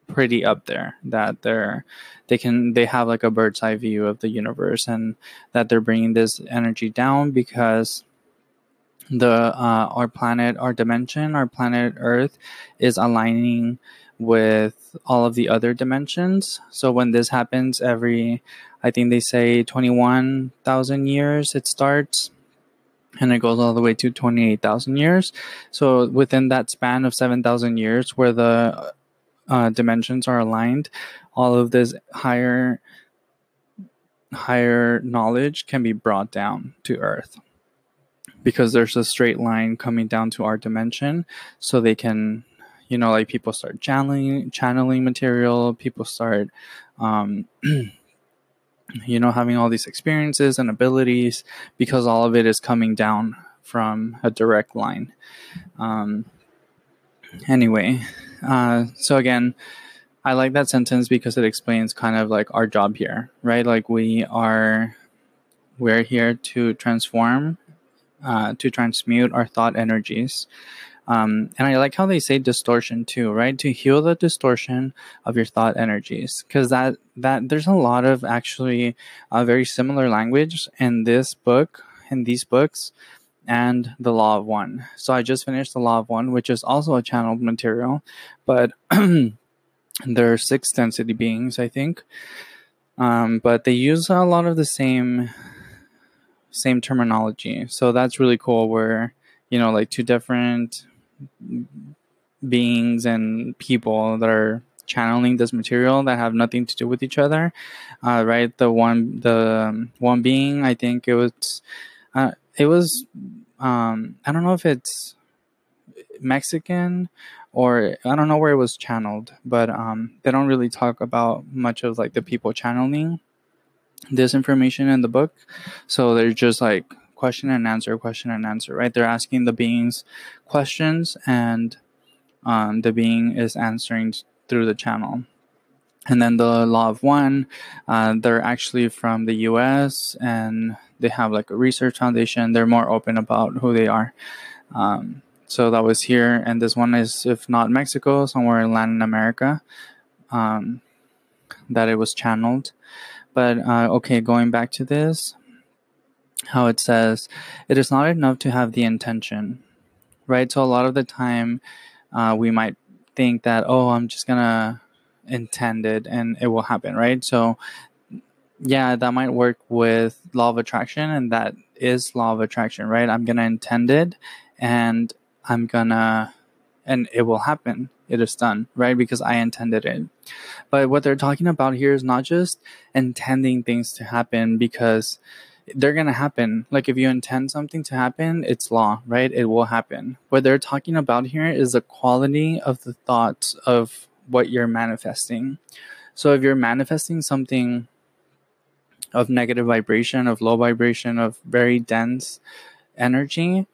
pretty up there that they're they can they have like a bird's eye view of the universe and that they're bringing this energy down because the uh, our planet our dimension our planet earth is aligning with all of the other dimensions so when this happens every i think they say 21000 years it starts and it goes all the way to 28,000 years. So within that span of 7,000 years where the uh, dimensions are aligned, all of this higher higher knowledge can be brought down to earth because there's a straight line coming down to our dimension so they can you know like people start channeling channeling material people start um, you know having all these experiences and abilities because all of it is coming down from a direct line um, anyway uh, so again, I like that sentence because it explains kind of like our job here, right? Like we are, we're here to transform, uh, to transmute our thought energies. Um, and I like how they say distortion too, right? To heal the distortion of your thought energies, because that that there's a lot of actually uh, very similar language in this book, in these books, and the Law of One. So I just finished the Law of One, which is also a channeled material, but there are six density beings, I think. Um, but they use a lot of the same same terminology. So that's really cool. Where you know, like two different beings and people that are channeling this material that have nothing to do with each other. Uh, right? The one, the one being, I think it was. Uh, it was um, I don't know if it's Mexican or I don't know where it was channeled, but um, they don't really talk about much of like the people channeling this information in the book. So they're just like question and answer, question and answer, right? They're asking the beings questions and um, the being is answering through the channel. And then the Law of One, uh, they're actually from the US and they have like a research foundation. They're more open about who they are. Um, so that was here, and this one is, if not Mexico, somewhere in Latin America, um, that it was channeled. But uh, okay, going back to this, how it says, it is not enough to have the intention, right? So a lot of the time, uh, we might think that, oh, I'm just gonna intend it and it will happen, right? So yeah, that might work with law of attraction, and that is law of attraction, right? I'm gonna intend it, and I'm gonna, and it will happen. It is done, right? Because I intended it. But what they're talking about here is not just intending things to happen because they're gonna happen. Like if you intend something to happen, it's law, right? It will happen. What they're talking about here is the quality of the thoughts of what you're manifesting. So if you're manifesting something of negative vibration, of low vibration, of very dense energy,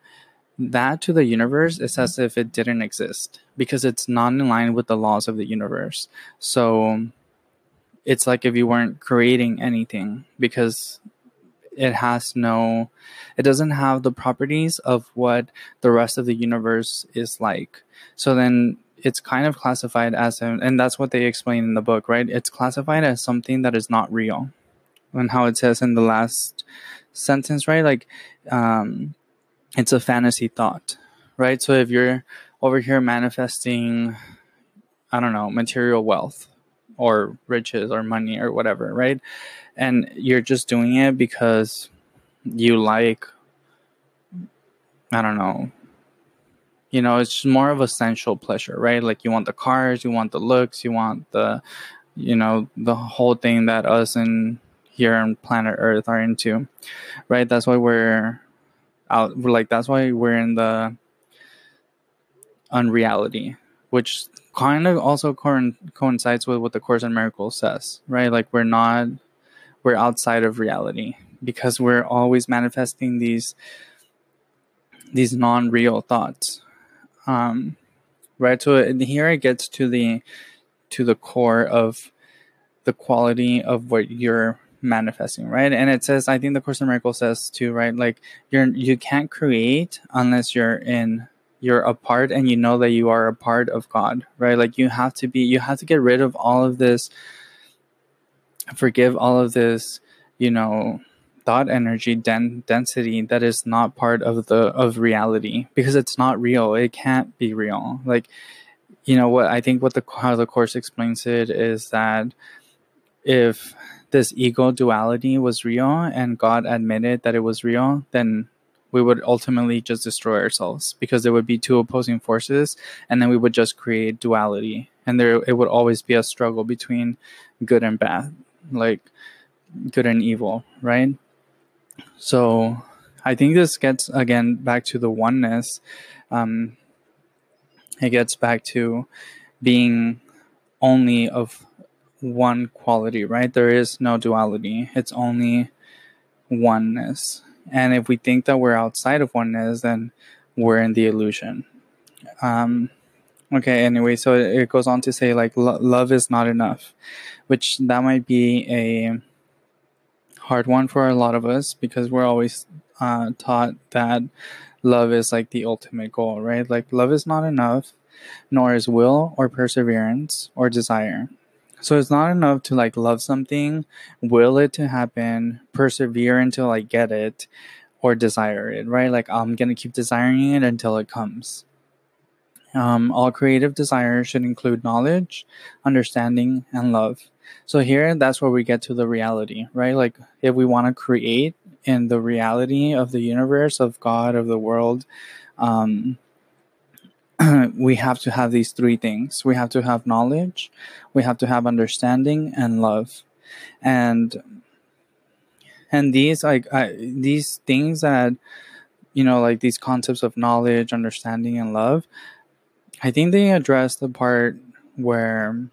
that to the universe is as if it didn't exist because it's not in line with the laws of the universe. So it's like if you weren't creating anything because it has no, it doesn't have the properties of what the rest of the universe is like. So then it's kind of classified as, a, and that's what they explain in the book, right? It's classified as something that is not real and how it says in the last sentence, right? Like, um, it's a fantasy thought, right? So if you're over here manifesting, I don't know, material wealth or riches or money or whatever, right? And you're just doing it because you like, I don't know, you know, it's more of a sensual pleasure, right? Like you want the cars, you want the looks, you want the, you know, the whole thing that us and here on planet Earth are into, right? That's why we're out. We're like that's why we're in the unreality, which kind of also co- coincides with what the Course in Miracles says, right? Like we're not, we're outside of reality because we're always manifesting these these non-real thoughts, um, right? So here it gets to the to the core of the quality of what you're manifesting, right? And it says, I think the Course in Miracles says too, right? Like you're you can't create unless you're in you're a part and you know that you are a part of God, right? Like you have to be, you have to get rid of all of this, forgive all of this, you know, thought energy den- density that is not part of the of reality because it's not real. It can't be real. Like, you know what I think what the how the course explains it is that if this ego duality was real and God admitted that it was real, then we would ultimately just destroy ourselves because there would be two opposing forces and then we would just create duality. And there it would always be a struggle between good and bad like good and evil right? So i think this gets again back to the oneness. Um it gets back to being only of one quality right? There is no duality. It's only oneness and if we think that we're outside of oneness, then we're in the illusion. Um, okay, anyway, so it goes on to say, like, lo- love is not enough, which that might be a hard one for a lot of us because we're always uh, taught that love is like the ultimate goal, right? Like, love is not enough, nor is will or perseverance or desire. So it's not enough to like love something, will it to happen, persevere until I get it, or desire it, right? Like I'm gonna keep desiring it until it comes. Um, all creative desires should include knowledge, understanding, and love. So here, that's where we get to the reality, right? Like if we want to create in the reality of the universe, of God, of the world, um, we have to have these three things. We have to have knowledge, we have to have understanding, and love. And and these like I, these things that you know like these concepts of knowledge, understanding, and love. I think they address the part where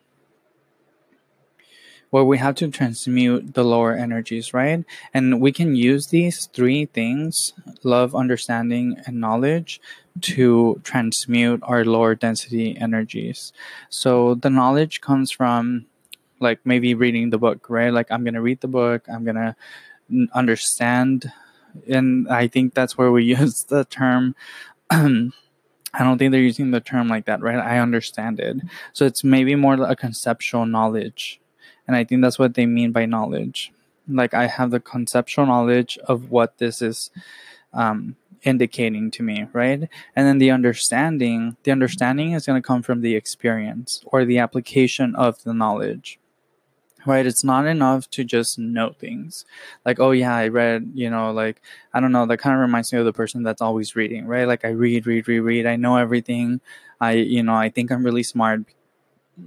where we have to transmute the lower energies, right? And we can use these three things love, understanding, and knowledge to transmute our lower density energies. So the knowledge comes from like maybe reading the book, right? Like I'm going to read the book, I'm going to understand. And I think that's where we use the term. I don't think they're using the term like that, right? I understand it. So it's maybe more like a conceptual knowledge. And I think that's what they mean by knowledge. Like I have the conceptual knowledge of what this is um, indicating to me, right? And then the understanding, the understanding is going to come from the experience or the application of the knowledge. Right? It's not enough to just know things. Like, oh yeah, I read, you know, like I don't know, that kind of reminds me of the person that's always reading, right? Like I read, read, read, read. I know everything. I, you know, I think I'm really smart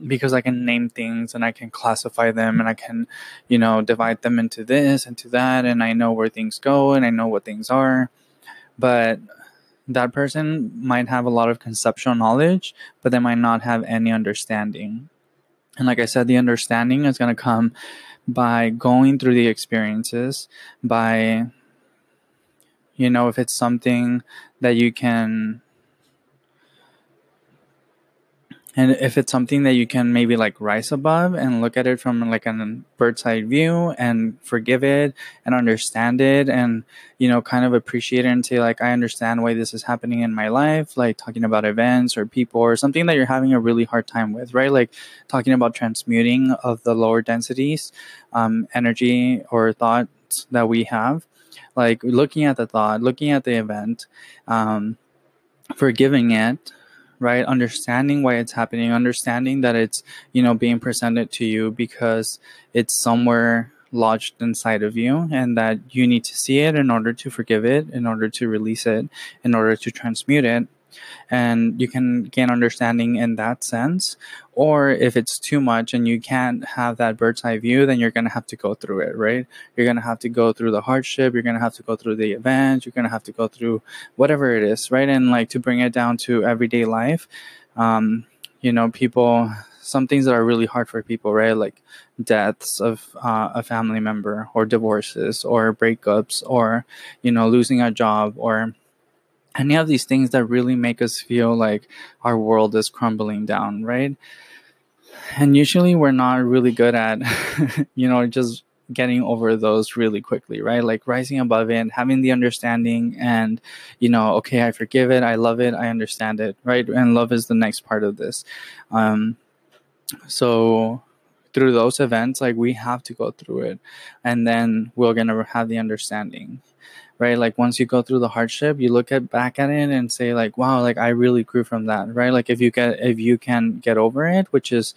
because I can name things and I can classify them and I can, you know, divide them into this and to that and I know where things go and I know what things are but that person might have a lot of conceptual knowledge, but they might not have any understanding. And like I said, the understanding is going to come by going through the experiences, by, you know, if it's something that you can and if it's something that you can maybe like rise above and look at it from like a bird's eye view and forgive it and understand it and you know kind of appreciate it and say like i understand why this is happening in my life like talking about events or people or something that you're having a really hard time with right? Like talking about transmuting of the lower densities um, energy or thoughts that we have. Like looking at the thought looking at the event um, forgiving it right? Understanding why it's happening understanding that it's you know being presented to you because it's somewhere lodged inside of you and that you need to see it in order to forgive it in order to release it in order to transmute it and you can gain understanding in that sense. Or if it's too much and you can't have that bird's eye view then you're going to have to go through it right? You're going to have to go through the hardship. You're going to have to go through the events you're going to have to go through whatever it is right? And like to bring it down to everyday life um, you know people some things that are really hard for people right? Like deaths of uh, a family member or divorces or breakups or you know losing a job or any of these things that really make us feel like our world is crumbling down, right? And usually we're not really good at, you know, just getting over those really quickly, right? Like rising above it, having the understanding, and, you know, okay, I forgive it, I love it, I understand it, right? And love is the next part of this. Um, so through those events, like we have to go through it, and then we're gonna have the understanding right? Like once you go through the hardship you look at back at it and say like wow like i really grew from that right? Like if you get if you can get over it which is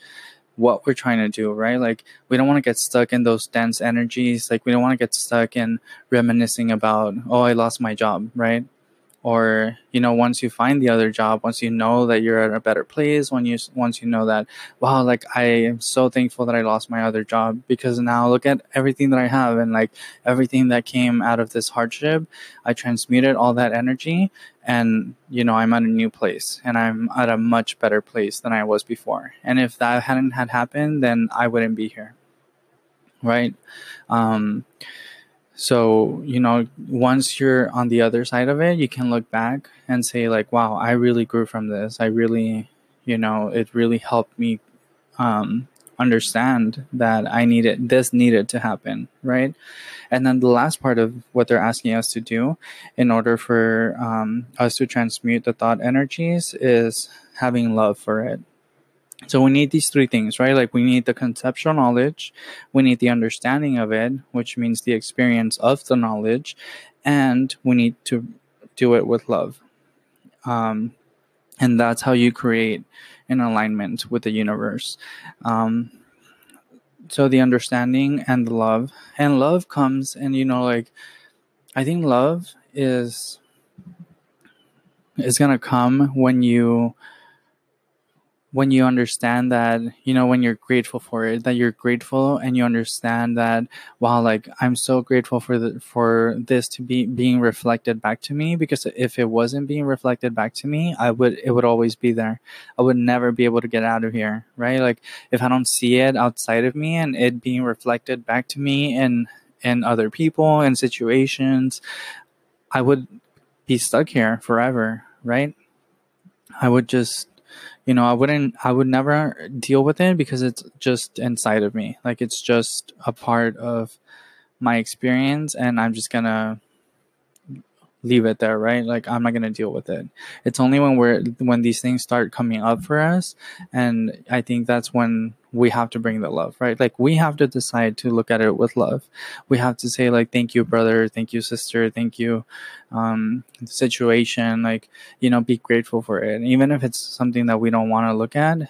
what we're trying to do right? Like we don't want to get stuck in those dense energies. Like we don't want to get stuck in reminiscing about oh i lost my job right or you know once you find the other job once you know that you're at a better place when you once you know that wow like i am so thankful that i lost my other job because now look at everything that i have and like everything that came out of this hardship. I transmuted all that energy and you know i'm at a new place and i'm at a much better place than i was before. And if that hadn't had happened then i wouldn't be here. Right? Um so, you know, once you're on the other side of it, you can look back and say, like, wow, I really grew from this. I really, you know, it really helped me um, understand that I needed this needed to happen, right? And then the last part of what they're asking us to do in order for um, us to transmute the thought energies is having love for it. So we need these three things, right? Like we need the conceptual knowledge, we need the understanding of it, which means the experience of the knowledge, and we need to do it with love. Um, and that's how you create an alignment with the universe. Um, so the understanding and the love, and love comes, and you know, like I think love is is gonna come when you when you understand that you know when you're grateful for it that you're grateful and you understand that wow like i'm so grateful for the for this to be being reflected back to me because if it wasn't being reflected back to me i would it would always be there. I would never be able to get out of here right? Like if i don't see it outside of me and it being reflected back to me and in other people and situations i would be stuck here forever right? I would just you know, I wouldn't, I would never deal with it because it's just inside of me. Like it's just a part of my experience, and I'm just gonna leave it there, right? Like I'm not gonna deal with it. It's only when we're when these things start coming up for us, and I think that's when we have to bring the love, right? Like we have to decide to look at it with love. We have to say like, "Thank you, brother. Thank you, sister. Thank you, um, situation." Like you know, be grateful for it, even if it's something that we don't want to look at.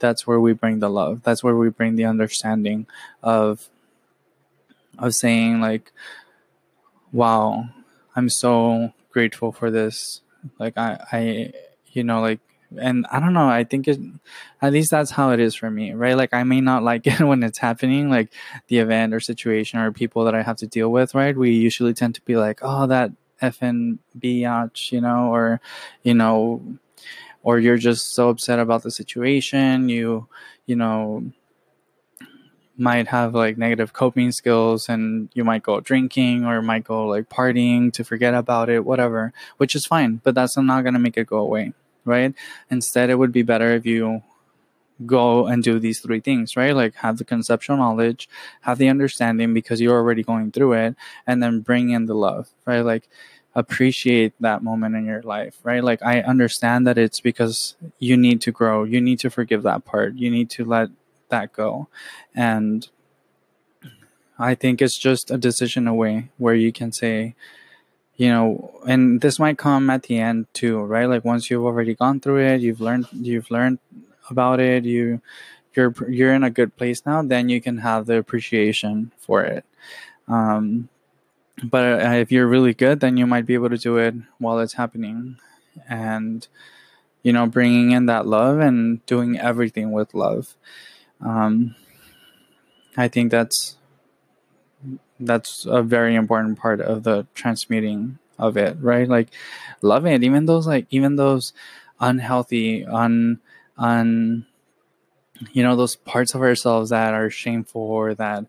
That's where we bring the love. That's where we bring the understanding of of saying like, "Wow." I'm so grateful for this. Like I, I, you know, like, and I don't know. I think it, at least that's how it is for me, right? Like I may not like it when it's happening, like the event or situation or people that I have to deal with, right? We usually tend to be like, oh, that effing biatch, you know, or, you know, or you're just so upset about the situation, you, you know, might have like negative coping skills and you might go drinking or might go like partying to forget about it, whatever, which is fine, but that's not going to make it go away, right? Instead, it would be better if you go and do these three things, right? Like have the conceptual knowledge, have the understanding because you're already going through it, and then bring in the love, right? Like appreciate that moment in your life, right? Like I understand that it's because you need to grow, you need to forgive that part, you need to let that go. And I think it's just a decision away where you can say, you know, and this might come at the end too, right? Like once you've already gone through it, you've learned, you've learned about it, you, you're you're in a good place now. Then you can have the appreciation for it. Um, but uh, if you're really good, then you might be able to do it while it's happening. and you know bringing in that love and doing everything with love um, i think that's that's a very important part of the transmuting of it right? Like loving it even those like even those unhealthy un un you know those parts of ourselves that are shameful or that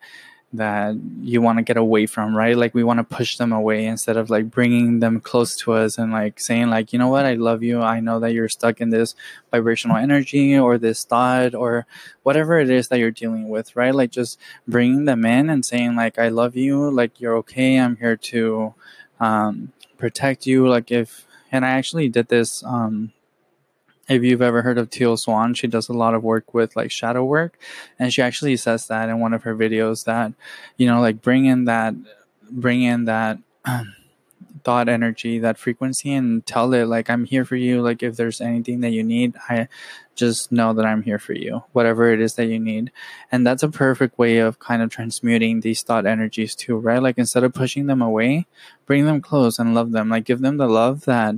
that you want to get away from right? Like we want to push them away instead of like bringing them close to us and like saying like you know what? I love you. I know that you're stuck in this vibrational energy or this thought or whatever it is that you're dealing with right? Like just bringing them in and saying like i love you. Like you're okay. I'm here to um, protect you. Like if and i actually did this um, if you've ever heard of Teal Swan, she does a lot of work with like shadow work, and she actually says that in one of her videos that, you know, like bring in that, bring in that thought energy, that frequency, and tell it like I'm here for you. Like if there's anything that you need, I just know that I'm here for you, whatever it is that you need, and that's a perfect way of kind of transmuting these thought energies too, right? Like instead of pushing them away, bring them close and love them. Like give them the love that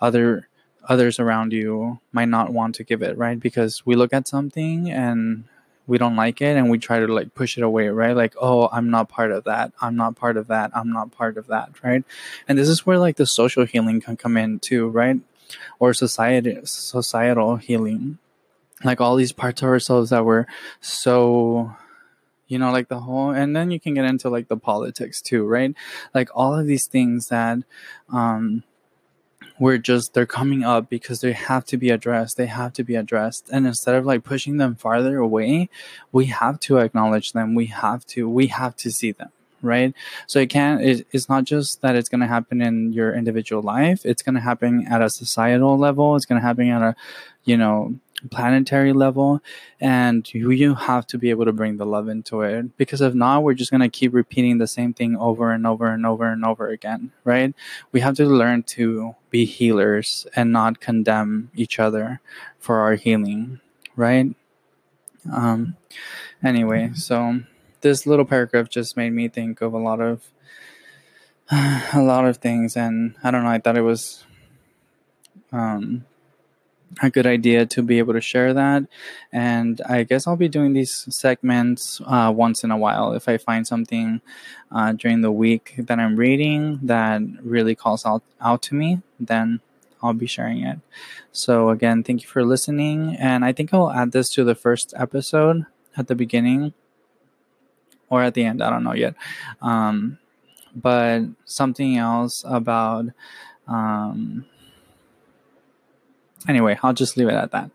other others around you might not want to give it, right? Because we look at something and we don't like it and we try to like push it away, right? Like, oh, I'm not part of that. I'm not part of that. I'm not part of that, right? And this is where like the social healing can come in too, right? Or society societal healing. Like all these parts of ourselves that were so you know like the whole and then you can get into like the politics too right like all of these things that um we're just they're coming up because they have to be addressed they have to be addressed. And instead of like pushing them farther away we have to acknowledge them we have to we have to see them right? So it can't it, it's not just that it's going to happen in your individual life it's going to happen at a societal level it's going to happen at a you know planetary level and you, you have to be able to bring the love into it because if not we're just going to keep repeating the same thing over and over and over and over again right? We have to learn to be healers and not condemn each other for our healing right? Um anyway so this little paragraph just made me think of a lot of a lot of things and i don't know i thought it was um a good idea to be able to share that. And I guess I'll be doing these segments uh, once in a while. If I find something uh, during the week that I'm reading that really calls out, out to me, then I'll be sharing it. So, again, thank you for listening. And I think I'll add this to the first episode at the beginning or at the end. I don't know yet. Um, but something else about. Um, anyway, I'll just leave it at that.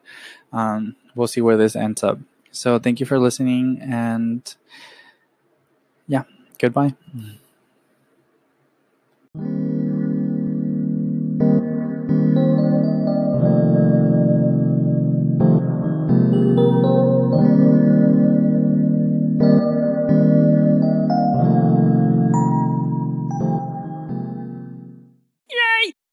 Um, we'll see where this ends up. So thank you for listening, and yeah, goodbye. Mm-hmm.